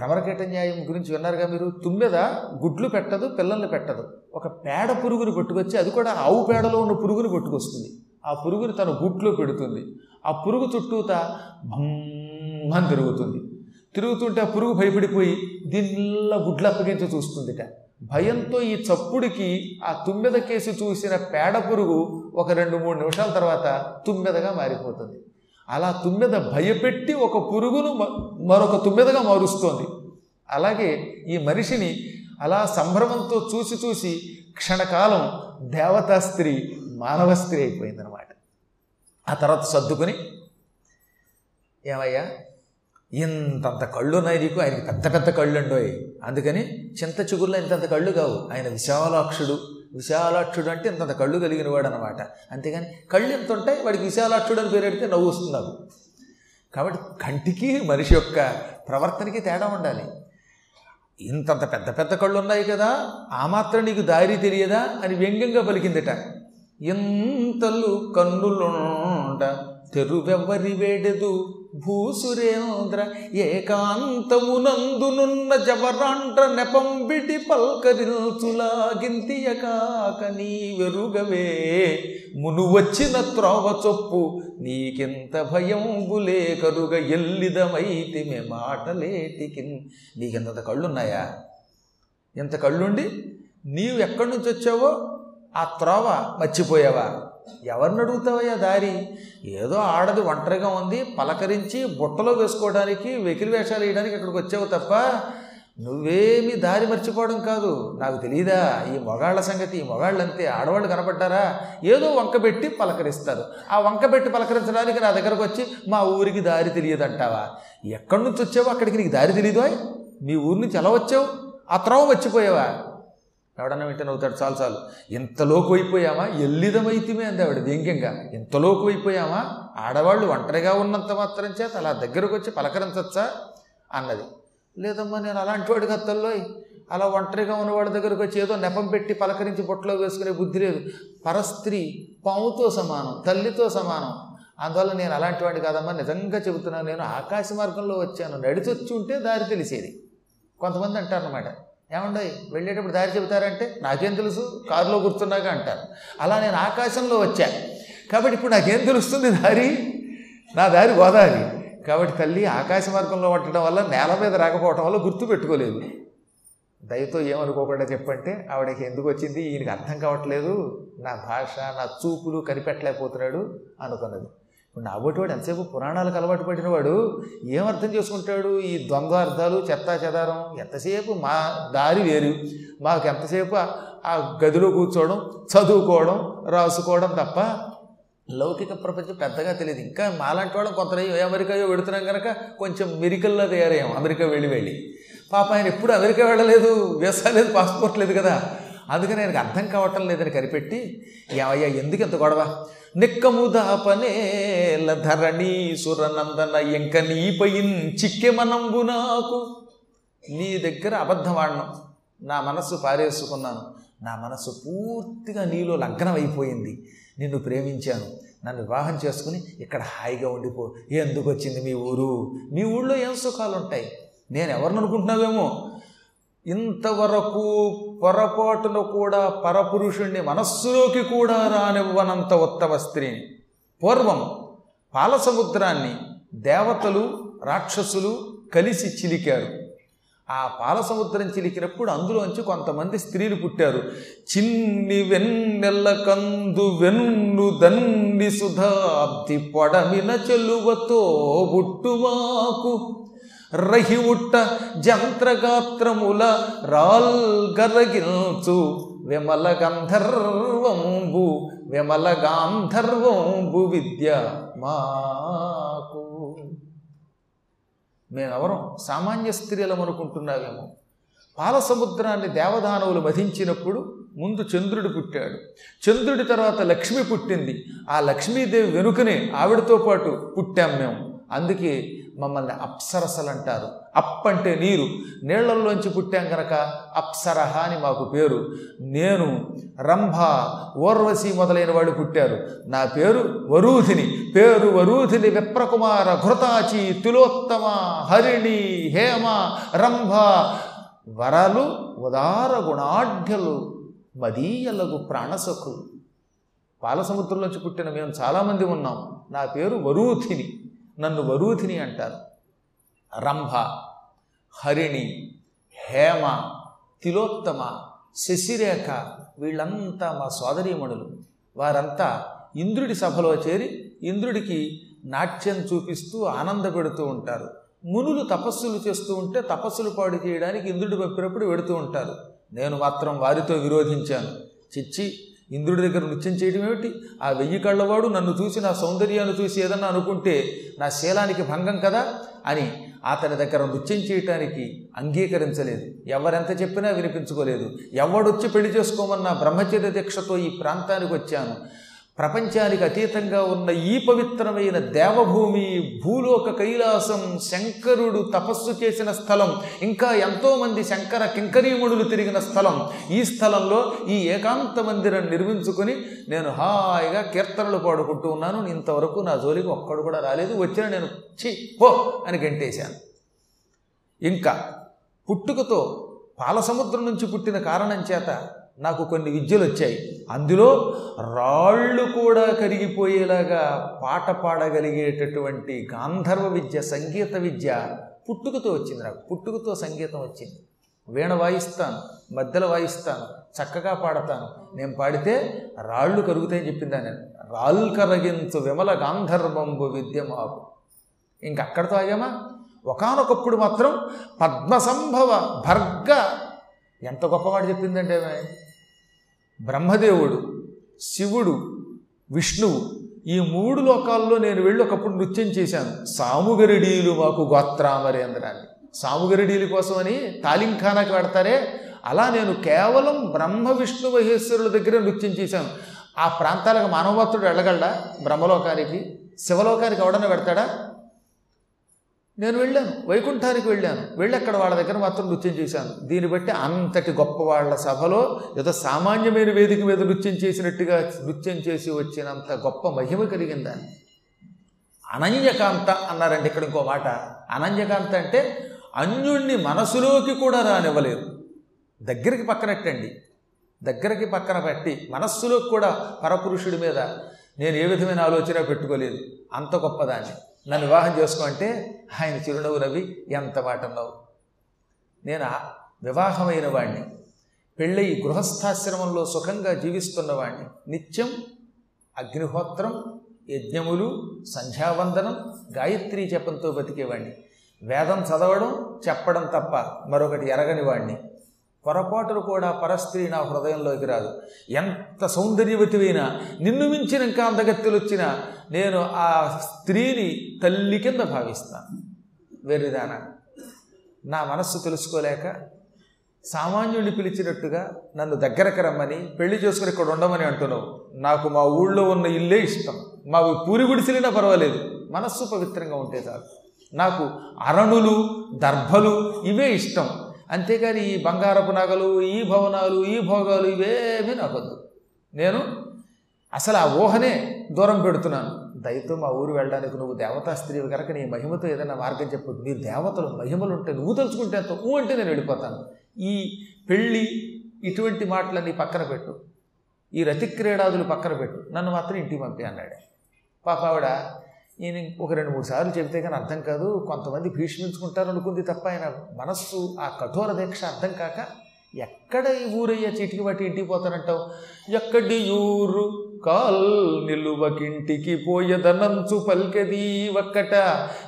భ్రమరకీట న్యాయం గురించి విన్నారుగా మీరు? తుమ్మెద? గుడ్లు పెట్టదు పిల్లల్ని పెట్టదు. ఒక పేడ పురుగుని కొట్టుకొచ్చి అది కూడా ఆవు పేడలో ఉన్న పురుగుని కొట్టుకొస్తుంది ఆ పురుగుని తన గుట్లో పెడుతుంది. ఆ పురుగు చుట్టూత భమ్మని తిరుగుతుంది. తిరుగుతుంటే ఆ పురుగు భయపడిపోయి దీనిలో గుడ్లు అప్పగించి చూస్తుందిట. భయంతో ఈ చప్పుడికి ఆ తుమ్మెద కేసు చూసిన పేడ పురుగు ఒక రెండు మూడు నిమిషాల తర్వాత తుమ్మెదగా మారిపోతుంది. అలా తుమ్మెద భయపెట్టి ఒక పురుగును మరొక తుమ్మెదగా మారుస్తోంది. అలాగే ఈ మనిషిని అలా సంభ్రమంతో చూసి చూసి క్షణకాలం దేవతా స్త్రీ మానవ స్త్రీ అయిపోయిందనమాట ఆ తర్వాత సర్దుకుని ఏమయ్యా ఇంతంత కళ్ళు ఉన్నాయి నీకు? ఆయనకి పెద్ద పెద్ద కళ్ళు అందుకని చింత చిగురులో ఇంతంత కళ్ళు కావు. ఆయన విశాలాక్షుడు. విశాలాక్షుడు అంటే ఇంతంత కళ్ళు కలిగిన వాడు అనమాట అంతేగాని కళ్ళు ఎంత ఉంటాయి వాడికి విశాలాక్షుడు అని పేరు పెడితే నవ్వు వస్తుంది కాబట్టి కంటికి మనిషి యొక్క ప్రవర్తనకి తేడా ఉండాలి. ఇంతంత పెద్ద పెద్ద కళ్ళు ఉన్నాయి కదా ఆ మాత్రం నీకు దారి తెలియదా అని వ్యంగ్యంగా పలికిందిట. ఇంతలు కన్నులుంట తెరువెవ్వరి వేడెదు భూసురేంద్ర ఏకాంతమునందునున్న జవరాండ్ర నెపంబిటి పల్కరించులాగింతియ కాక నీ వెరుగవే మునువచ్చిన త్రోవ చొప్పు భయం భయంబులే కరుగ ఎల్లిదమైతి మే మాటలేటికి నీకెంత కళ్ళున్నాయా? ఇంత కళ్ళుండి? నీవు ఎక్కడి నుంచి వచ్చావో ఆ త్రోవ మర్చిపోయావా? ఎవరిని అడుగుతావయ్యా దారి? ఏదో ఆడది ఒంటరిగా ఉంది పలకరించి బుట్టలో వేసుకోవడానికి వెకిలి వేషాలు వేయడానికి ఇక్కడికి వచ్చావు తప్ప నువ్వేమి దారి మర్చిపోవడం కాదు. నాకు తెలియదా ఈ మొగాళ్ళ సంగతి ఈ మొగాళ్ళు అంతే ఆడవాళ్ళు కనపడ్డారా? ఏదో వంకబెట్టి పలకరిస్తారు. ఆ వంకబెట్టి పలకరించడానికి నా దగ్గరకు వచ్చి మా ఊరికి దారి తెలియదు అంటావా ఎక్కడి నుంచి వచ్చావో అక్కడికి నీకు దారి తెలియదు మీ ఊరి నుంచి ఎలా వచ్చావు? ఆ మర్చిపోయావా? ఎవడన్నా వింటే నవ్వుతాడు చాలు చాలు. ఇంతలోకి అయిపోయామా ఎల్లిదమైతిమే అంది ఆవిడ వ్యంగ్యంగా ఇంతలోకి అయిపోయామా ఆడవాళ్ళు ఒంటరిగా ఉన్నంత మాత్రం చేత అలా దగ్గరకు వచ్చి పలకరించచ్చా? అన్నది. లేదమ్మా నేను అలాంటి వాడి కత్తల్లోయ్ అలా ఒంటరిగా ఉన్నవాడి దగ్గరకు వచ్చి ఏదో నెపం పెట్టి పలకరించి బొట్టలో వేసుకునే బుద్ధి లేదు. పరస్త్రీ పాముతో సమానం తల్లితో సమానం. అందువల్ల నేను అలాంటి వాడిని కాదమ్మా నిజంగా చెబుతున్నాను. నేను ఆకాశ మార్గంలో వచ్చాను. నడిచొచ్చి ఉంటే దారి తెలిసేది. కొంతమంది అంటారు అన్నమాట ఏమండి వెళ్ళేటప్పుడు దారి చెబుతారంటే నాకేం తెలుసు? కారులో కూర్చున్నాక అంటారు. అలా నేను ఆకాశంలో వచ్చా. కాబట్టి ఇప్పుడు నాకేం తెలుస్తుంది దారి? నా దారి గోదావరి. కాబట్టి తల్లి ఆకాశ మార్గంలో పట్టడం వల్ల నేల మీద రాకపోవటం వల్ల గుర్తు పెట్టుకోలేదు. దయతో ఏమనుకోకుండా చెప్పంటే ఆవిడకి ఎందుకు వచ్చింది? ఈయనకి అర్థం కావట్లేదు. నా భాష నా చూపులు కనిపెట్టలేకపోతున్నాడు అనుకున్నది. ఇప్పుడు నాబోటివాడు ఎంతసేపు పురాణాలకు అలవాటు పడినవాడు ఏం అర్థం చేసుకుంటాడు? ఈ ద్వంద్వ అర్థాలు చెత్తా చెదారం ఎంతసేపు మా దారి వేరు. మాకు ఎంతసేపు ఆ- గదిలో కూర్చోవడం చదువుకోవడం రాసుకోవడం తప్ప లౌకిక ప్రపంచం పెద్దగా తెలియదు. ఇంకా మాలాంటి వాళ్ళం కొంత అమెరికాయో పెడుతున్నాం కనుక కొంచెం మెరికల్లో తయారయ్యాం అమెరికా వెళ్ళి వెళ్ళి. పాప ఆయన ఎప్పుడు అమెరికా వెళ్ళలేదు. వీసా లేదు పాస్పోర్ట్ లేదు కదా. అందుకని ఆయనకు అర్థం కావటం లేదని కనిపెట్టి ఏమయ్యా ఎందుకు ఎంత గొడవ? నిక్కము దాపనేల ధరణి సురనందన ఎంక నీపయిన్ చిక్కెమనంబు నాకు. నీ దగ్గర అబద్ధం నా మనస్సు పారేసుకున్నాను. నా మనస్సు పూర్తిగా నీలో లగ్నమైపోయింది. నిన్ను ప్రేమించాను. నన్ను వివాహం చేసుకుని ఇక్కడ హాయిగా ఉండిపో. ఎందుకు వచ్చింది మీ ఊరు? మీ ఊళ్ళో ఏం సుఖాలు ఉంటాయి నేను ఎవరిని అనుకుంటున్నావేమో ఇంతవరకు పొరపాటున కూడా పరపురుషుణ్ణి మనస్సులోకి కూడా రానివ్వనంత ఉత్తమ స్త్రీని. పూర్వం పాలసముద్రాన్ని దేవతలు రాక్షసులు కలిసి చిలికారు. ఆ పాలసముద్రం చిలికినప్పుడు అందులోంచి కొంతమంది స్త్రీలు పుట్టారు. చిన్ని వెన్నెల్ల కందు వెన్ను దన్ని సుధాబ్ది పొడమిన చెలువతో బుట్టుమాకు రహివుట్ట జంత్రగాత్రముల రాల్ గరగిల్చు విమల గంధర్వంబు విమల గాంధర్వంబు విద్య మాకు. మేమెవరం? సామాన్య స్త్రీలం అనుకుంటున్నావేమో పాలసముద్రాన్ని దేవదానవులు వధించినప్పుడు ముందు చంద్రుడు పుట్టాడు. చంద్రుడి తర్వాత లక్ష్మి పుట్టింది. ఆ లక్ష్మీదేవి వెనుకనే ఆవిడతో పాటు పుట్టాం మేము. అందుకే మమ్మల్ని అప్సరసలు అంటారు అప్ అంటే నీరు. నీళ్ళల్లోంచి పుట్టాం కనుక అప్సరహ అని మాకు పేరు. నేను రంభ ఓర్వశి మొదలైన వాళ్ళు పుట్టారు. నా పేరు వరూధిని. పేరు వరూధిని విప్రకుమార ఘృతాచి తిలోత్తమ హరిణి హేమ రంభ. వరలు ఉదార గుణాఢ్యలు మదీయలకు ప్రాణసఖులు పాలసముద్రంలోంచి పుట్టిన మేము చాలామంది ఉన్నాం. నా పేరు వరూధిని. నన్ను వరూధిని అంటారు. రంభ హరిణి హేమ తిలోత్తమ శశిరేఖ వీళ్ళంతా మా సోదరీమణులు. వారంతా ఇంద్రుడి సభలో చేరి ఇంద్రుడికి నాట్యం చూపిస్తూ ఆనంద పెడుతూ ఉంటారు. మునులు తపస్సులు చేస్తూ ఉంటే తపస్సులు పాడు చేయడానికి ఇంద్రుడు పంపినప్పుడు వెడుతూ ఉంటారు. నేను మాత్రం వారితో విరోధించాను. చిచ్చి ఇంద్రుడి దగ్గర నృత్యం చేయడం ఏమిటి? ఆ వెయ్యి కళ్ళవాడు నన్ను చూసి నా సౌందర్యాన్ని చూసి ఏదన్నా అనుకుంటే నా శీలానికి భంగం కదా అని అతని దగ్గర నృత్యం చేయటానికి అంగీకరించలేదు. ఎవరెంత చెప్పినా వినిపించుకోలేదు. ఎవడొచ్చి పెళ్ళి చేసుకోమన్న బ్రహ్మచర్య దీక్షతో ఈ ప్రాంతానికి వచ్చాను. ప్రపంచానికి అతీతంగా ఉన్న ఈ పవిత్రమైన దేవభూమి భూలోక కైలాసం శంకరుడు తపస్సు చేసిన స్థలం ఇంకా ఎంతోమంది శంకర కింకరీముడులు తిరిగిన స్థలం. ఈ స్థలంలో ఈ ఏకాంత మందిరం నిర్మించుకొని నేను హాయిగా కీర్తనలు పాడుకుంటూ ఉన్నాను. ఇంతవరకు నా జోలికి ఒక్కడు కూడా రాలేదు. వచ్చిన నేను ఛీ పో అని గంటేశాను. ఇంకా పుట్టుకతో పాలసముద్రం నుంచి పుట్టిన కారణం చేత నాకు కొన్ని విద్యలు వచ్చాయి. అందులో రాళ్ళు కూడా కరిగిపోయేలాగా పాట పాడగలిగేటటువంటి గాంధర్వ విద్య సంగీత విద్య పుట్టుకతో వచ్చింది నాకు. పుట్టుకతో సంగీతం వచ్చింది. వీణ వాయిస్తాను మధ్యలో వాయిస్తాను చక్కగా పాడతాను. నేను పాడితే రాళ్ళు కరుగుతాయని చెప్పిందా నేను రాళ్ళు కరగించు విమల గాంధర్వంబు విద్య మాకు. ఇంక అక్కడితో ఆగామా? ఒకనొకప్పుడు మాత్రం పద్మసంభవ భర్గ ఎంత గొప్పవాడు చెప్పిందంటే బ్రహ్మదేవుడు శివుడు విష్ణువు ఈ మూడు లోకాల్లో నేను వెళ్ళి ఒకప్పుడు నృత్యం చేశాను. సాముగరిడీలు మాకు గోత్రామరేంద్రాన్ని. సాముగరిడీల కోసమని తాలింఖానాకి పెడతారే అలా నేను కేవలం బ్రహ్మ విష్ణు మహేశ్వరుల దగ్గరే నృత్యం చేశాను. ఆ ప్రాంతాలకు మానవభక్తుడు వెళ్ళగలడా బ్రహ్మలోకానికి? శివలోకానికి ఎవడన్నా పెడతాడా నేను వెళ్ళాను వైకుంఠానికి వెళ్ళాను. వెళ్ళి అక్కడ వాళ్ళ దగ్గర మాత్రం నృత్యం చేశాను. దీన్ని బట్టి అంతటి గొప్ప వాళ్ళ సభలో ఏదో సామాన్యమైన వేదిక మీద నృత్యం చేసినట్టుగా నృత్యం చేసి వచ్చినంత గొప్ప మహిమ కలిగిందని అనన్యకాంత అన్నారండి ఇక్కడ ఇంకో మాట. అనన్యకాంత అంటే అన్యుణ్ణి మనసులోకి కూడా రానివ్వలేదు. దగ్గరికి పక్కనట్టండి దగ్గరికి పక్కన పెట్టి మనస్సులోకి కూడా పరపురుషుడి మీద నేను ఏ విధమైన ఆలోచన పెట్టుకోలేదు. అంత గొప్పదాన్ని నన్ను వివాహం చేసుకో అంటే ఆయన చిరునవ్వు నవ్వి ఎంత మాట నేను వివాహమైన వాణ్ణి పెళ్ళై గృహస్థాశ్రమంలో సుఖంగా జీవిస్తున్న వాణ్ణి. నిత్యం అగ్నిహోత్రం యజ్ఞములు సంధ్యావందనం గాయత్రీ జపంతో బతికేవాణ్ణి. వేదం చదవడం చెప్పడం తప్ప మరొకటి ఎరగని వాణ్ణి. పొరపాటులు కూడా పరస్త్రీ నా హృదయంలోకి రాదు. ఎంత సౌందర్యవతివైనా నిన్ను మించిన ఇంకా అందగత్తెలొచ్చినా నేను ఆ స్త్రీని తల్లి కింద భావిస్తాను. వెర్రిదాన నా మనస్సు తెలుసుకోలేక సామాన్యుడిని పిలిచినట్టుగా నన్ను దగ్గరకు రమ్మని పెళ్ళి చేసుకుని ఇక్కడ ఉండమని అంటున్నావు. నాకు మా ఊళ్ళో ఉన్న ఇల్లే ఇష్టం. మా పూరి గుడిసిలినా పర్వాలేదు. మనస్సు పవిత్రంగా ఉంటే చాలు. నాకు అరణులు దర్భలు ఇవే ఇష్టం. అంతేగాని ఈ బంగారపు నగలు ఈ భవనాలు ఈ భోగాలు ఇవేమీ నాకొద్దు నేను అసలు ఆ ఊహనే దూరం పెడుతున్నాను. దయతో మా ఊరు వెళ్ళడానికి నువ్వు దేవతా స్త్రీవి కనుక నీ మహిమతో ఏదైనా మార్గం చెప్పు. మీరు దేవతలు మహిమలు ఉంటే నువ్వు తలుచుకుంటే అంత ఊ అంటే నేను వెళ్ళిపోతాను. ఈ పెళ్ళి ఇటువంటి మాటలన్నీ పక్కన పెట్టు. ఈ రతి క్రీడాదులు పక్కన పెట్టు. నన్ను మాత్రం ఇంటికి పంపి అన్నాడు. పాప ఆవిడ ఈయన ఒక రెండు మూడు సార్లు చెబితే కానీ అర్థం కాదు. కొంతమంది భీష్మించుకుంటారు అనుకుంది తప్ప ఆయన మనస్సు ఆ కఠోర దీక్ష అర్థం కాక ఎక్కడ ఈ ఊరయ్యా చీటికి పట్టి ఇంటికి పోతానంటావు? ఎక్కడి ఊరు? కాల్ నిలువకింటికి పోయదనంచు పల్కెది ఒక్కట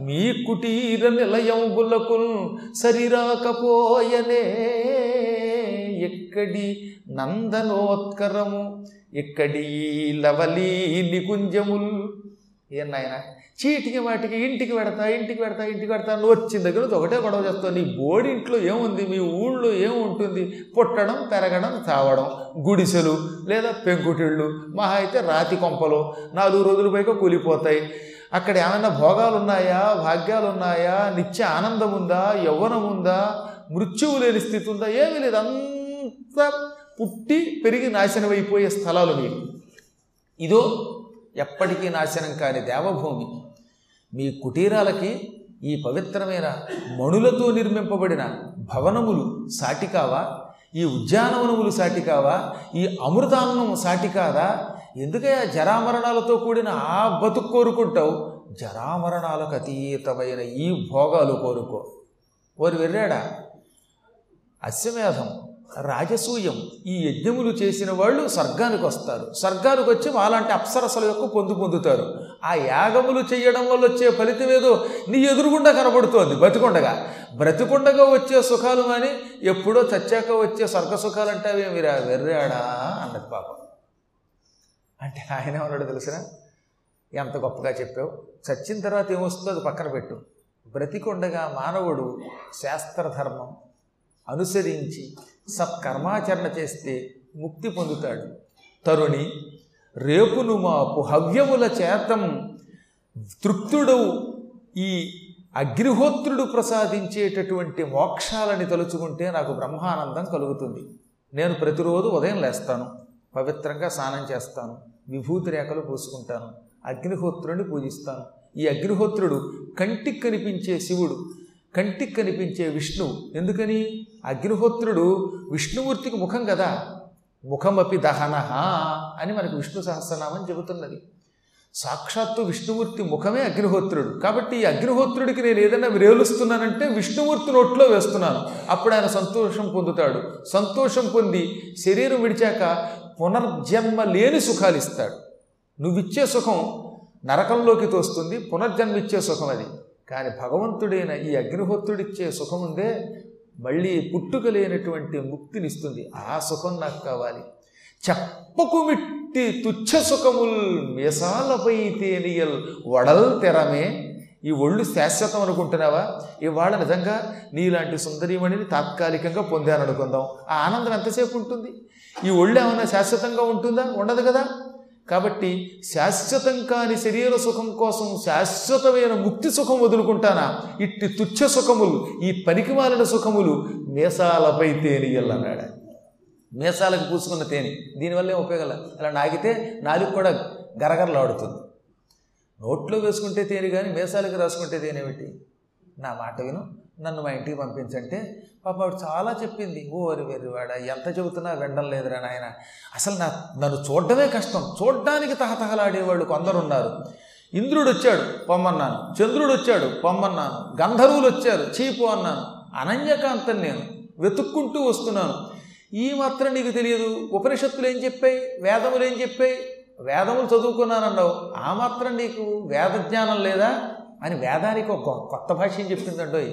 మీ కుటీర నిలయంబులకు సరిరాకపోయనే. ఎక్కడి నందనోత్కరము? ఎక్కడి లవలీ నికుంజముల్ ఏం నాయన? చీటికి వాటికి ఇంటికి పెడతా ఇంటికి పెడతా ఇంటికి పెడతా నువ్వు వచ్చిన దగ్గర నుంచి ఒకటే గొడవ చేస్తావు. నీ బోడింట్లో ఏముంది? మీ ఊళ్ళో ఏముంటుంది? పుట్టడం పెరగడం తావడం గుడిసెలు లేదా పెంకుటిళ్ళు మహా అయితే రాతి కొంపలు నాలుగు రోజుల పైగా కూలిపోతాయి. అక్కడ ఏమైనా భోగాలు ఉన్నాయా భాగ్యాలు ఉన్నాయా నిత్య ఆనందం ఉందా యవ్వనం ఉందా మృత్యువు లేని స్థితి ఉందా ఏమీ లేదు. అంతా పుట్టి పెరిగి నాశనమైపోయే స్థలాలు మీరు ఇదో ఎప్పటికీ నాశనం కాని దేవభూమి. మీ కుటీరాలకి ఈ పవిత్రమైన మణులతో నిర్మింపబడిన భవనములు సాటికావా ఈ ఉద్యానవనములు సాటికావా ఈ అమృతాన్నం సాటికాదా ఎందుకయ్యా జరామరణాలతో కూడిన ఆ బతుకు కోరుకుంటావు? జరామరణాలకు అతీతమైన ఈ భోగాలు కోరుకో. వారు వెళ్ళాడా అశ్వమేధం. రాజసూయం. ఈ యజ్ఞములు చేసిన వాళ్ళు స్వర్గానికి వస్తారు. స్వర్గానికి వచ్చి అలాంటి అప్సరసల యొక్క పొందు పొందుతారు. ఆ యాగములు చేయడం వల్ల వచ్చే ఫలితం ఏదో నీ ఎదురుగుండా కనబడుతోంది. బ్రతికుండగా. బ్రతికుండగా వచ్చే సుఖాలు కానీ ఎప్పుడో చచ్చాక వచ్చే స్వర్గ సుఖాలు అంటే అవి మీరా వెర్రాడా? అన్నది పాపం. అంటే ఆయన ఏమన్నాడు తెలిసిన? ఎంత గొప్పగా చెప్పావు. చచ్చిన తర్వాత ఏమొస్తుందో అది పక్కన పెట్టు. బ్రతికొండగా మానవుడు శాస్త్రధర్మం అనుసరించి సత్కర్మాచరణ చేస్తే ముక్తి పొందుతాడు. తరుణి రేపును మాపు హవ్యముల చేతం తృప్తుడవు. ఈ అగ్నిహోత్రుడు ప్రసాదించేటటువంటి మోక్షాలని తలుచుకుంటే నాకు బ్రహ్మానందం కలుగుతుంది. నేను ప్రతిరోజు ఉదయం లేస్తాను పవిత్రంగా స్నానం చేస్తాను విభూతి రేఖలు పూసుకుంటాను అగ్నిహోత్రుడిని పూజిస్తాను. ఈ అగ్నిహోత్రుడు కంటికి కనిపించే శివుడు కంటికి కనిపించే విష్ణు. ఎందుకని? అగ్నిహోత్రుడు విష్ణుమూర్తికి ముఖం కదా. ముఖమపి దహనహ అని మనకు విష్ణు సహస్రనామం చెబుతున్నది. సాక్షాత్తు విష్ణుమూర్తి ముఖమే అగ్నిహోత్రుడు. కాబట్టి ఈ అగ్నిహోత్రుడికి నేను ఏదైనా విరేలుస్తున్నానంటే విష్ణుమూర్తి నోట్లో వేస్తున్నాను. అప్పుడు ఆయన సంతోషం పొందుతాడు. సంతోషం పొంది శరీరం విడిచాక పునర్జన్మ లేని సుఖాలు ఇస్తాడు. నువ్విచ్చే సుఖం నరకంలోకి తోస్తుంది. పునర్జన్మ ఇచ్చే సుఖం అది. కానీ భగవంతుడైన ఈ అగ్నిహోత్రుడిచ్చే సుఖం ఉందే మళ్ళీ పుట్టుక లేనటువంటి ముక్తినిస్తుంది. ఆ సుఖం నాకు కావాలి. చెప్పకుమిట్టి తుచ్చ సుఖముల్ మీసాలపై తేనియల్ వడల్ తెరమే. ఈ ఒళ్ళు శాశ్వతం అనుకుంటున్నావా? ఇవాళ నిజంగా నీలాంటి సుందరీమణిని తాత్కాలికంగా పొందాను అనుకుందాం ఆ ఆనందం ఎంతసేపు ఉంటుంది? ఈ ఒళ్ళు ఏమైనా శాశ్వతంగా ఉంటుందా? ఉండదు కదా? కాబట్టి శాశ్వతం కాని శరీర సుఖం కోసం శాశ్వతమైన ముక్తి సుఖం వదులుకుంటానా? ఇట్టి తుచ్చ సుఖములు ఈ పనికిమాలిన సుఖములు మీసాలపై తేనియల్ అన్నాడు మీసాలకు పూసుకున్న తేనె. దీనివల్ల ఏం ఉపయోగం అలా నాగితే నాలుగు కూడా గరగరలాడుతుంది. నోట్లో వేసుకుంటే తేనె కానీ మీసాలకు రాసుకుంటే తేనె ఏమిటి? నా మాట విను. నన్ను మా ఇంటికి పంపించంటే పాప ఆవిడ చాలా చెప్పింది ఓ వరి వెర్రివాడ ఎంత చెబుతున్నా వినడం లేదురా నాయన. అసలు నా నన్ను చూడడమే కష్టం. చూడ్డానికి తహతహలాడేవాళ్ళు కొందరున్నారు. ఇంద్రుడు వచ్చాడు పొమ్మన్నాను. చంద్రుడు వచ్చాడు పొమ్మన్నాను. గంధర్వులు వచ్చారు చీపు అన్నాను. అనన్యకాంతం నేను వెతుక్కుంటూ వస్తున్నాను. ఈ మాత్రం నీకు తెలియదు. ఉపనిషత్తులు ఏం చెప్పాయి? వేదములు ఏం చెప్పాయి? వేదములు చదువుకున్నానన్నావు. ఆ మాత్రం నీకు వేద జ్ఞానం లేదా? అని వేదానికి ఒక కొత్త భాష్యం చెప్పిందండోయ్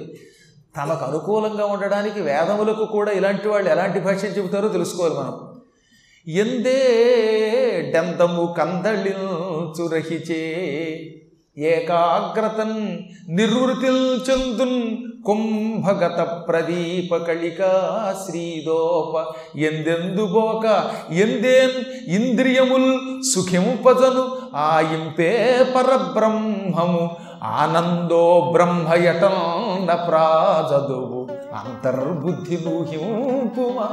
తమకు అనుకూలంగా ఉండడానికి వేదములకు కూడా ఇలాంటి వాళ్ళు ఎలాంటి భాష్యం చెబుతారో తెలుసుకోవాలి మనం. ఎందే డెందము కందళించురహిచే ఏకాగ్రతన్ నిర్వృతిల్ చందున్ కుంభగత ప్రదీప కళిక శ్రీదోప ఎందెందుబోక ఎందేన్ ఇంద్రియముల్ సుఖింపజను ఆయింపే పరబ్రహ్మము ఆనందో బ్రహ్మయటండ ప్రాజదు అంతర్బుద్ధి లూహింపుమా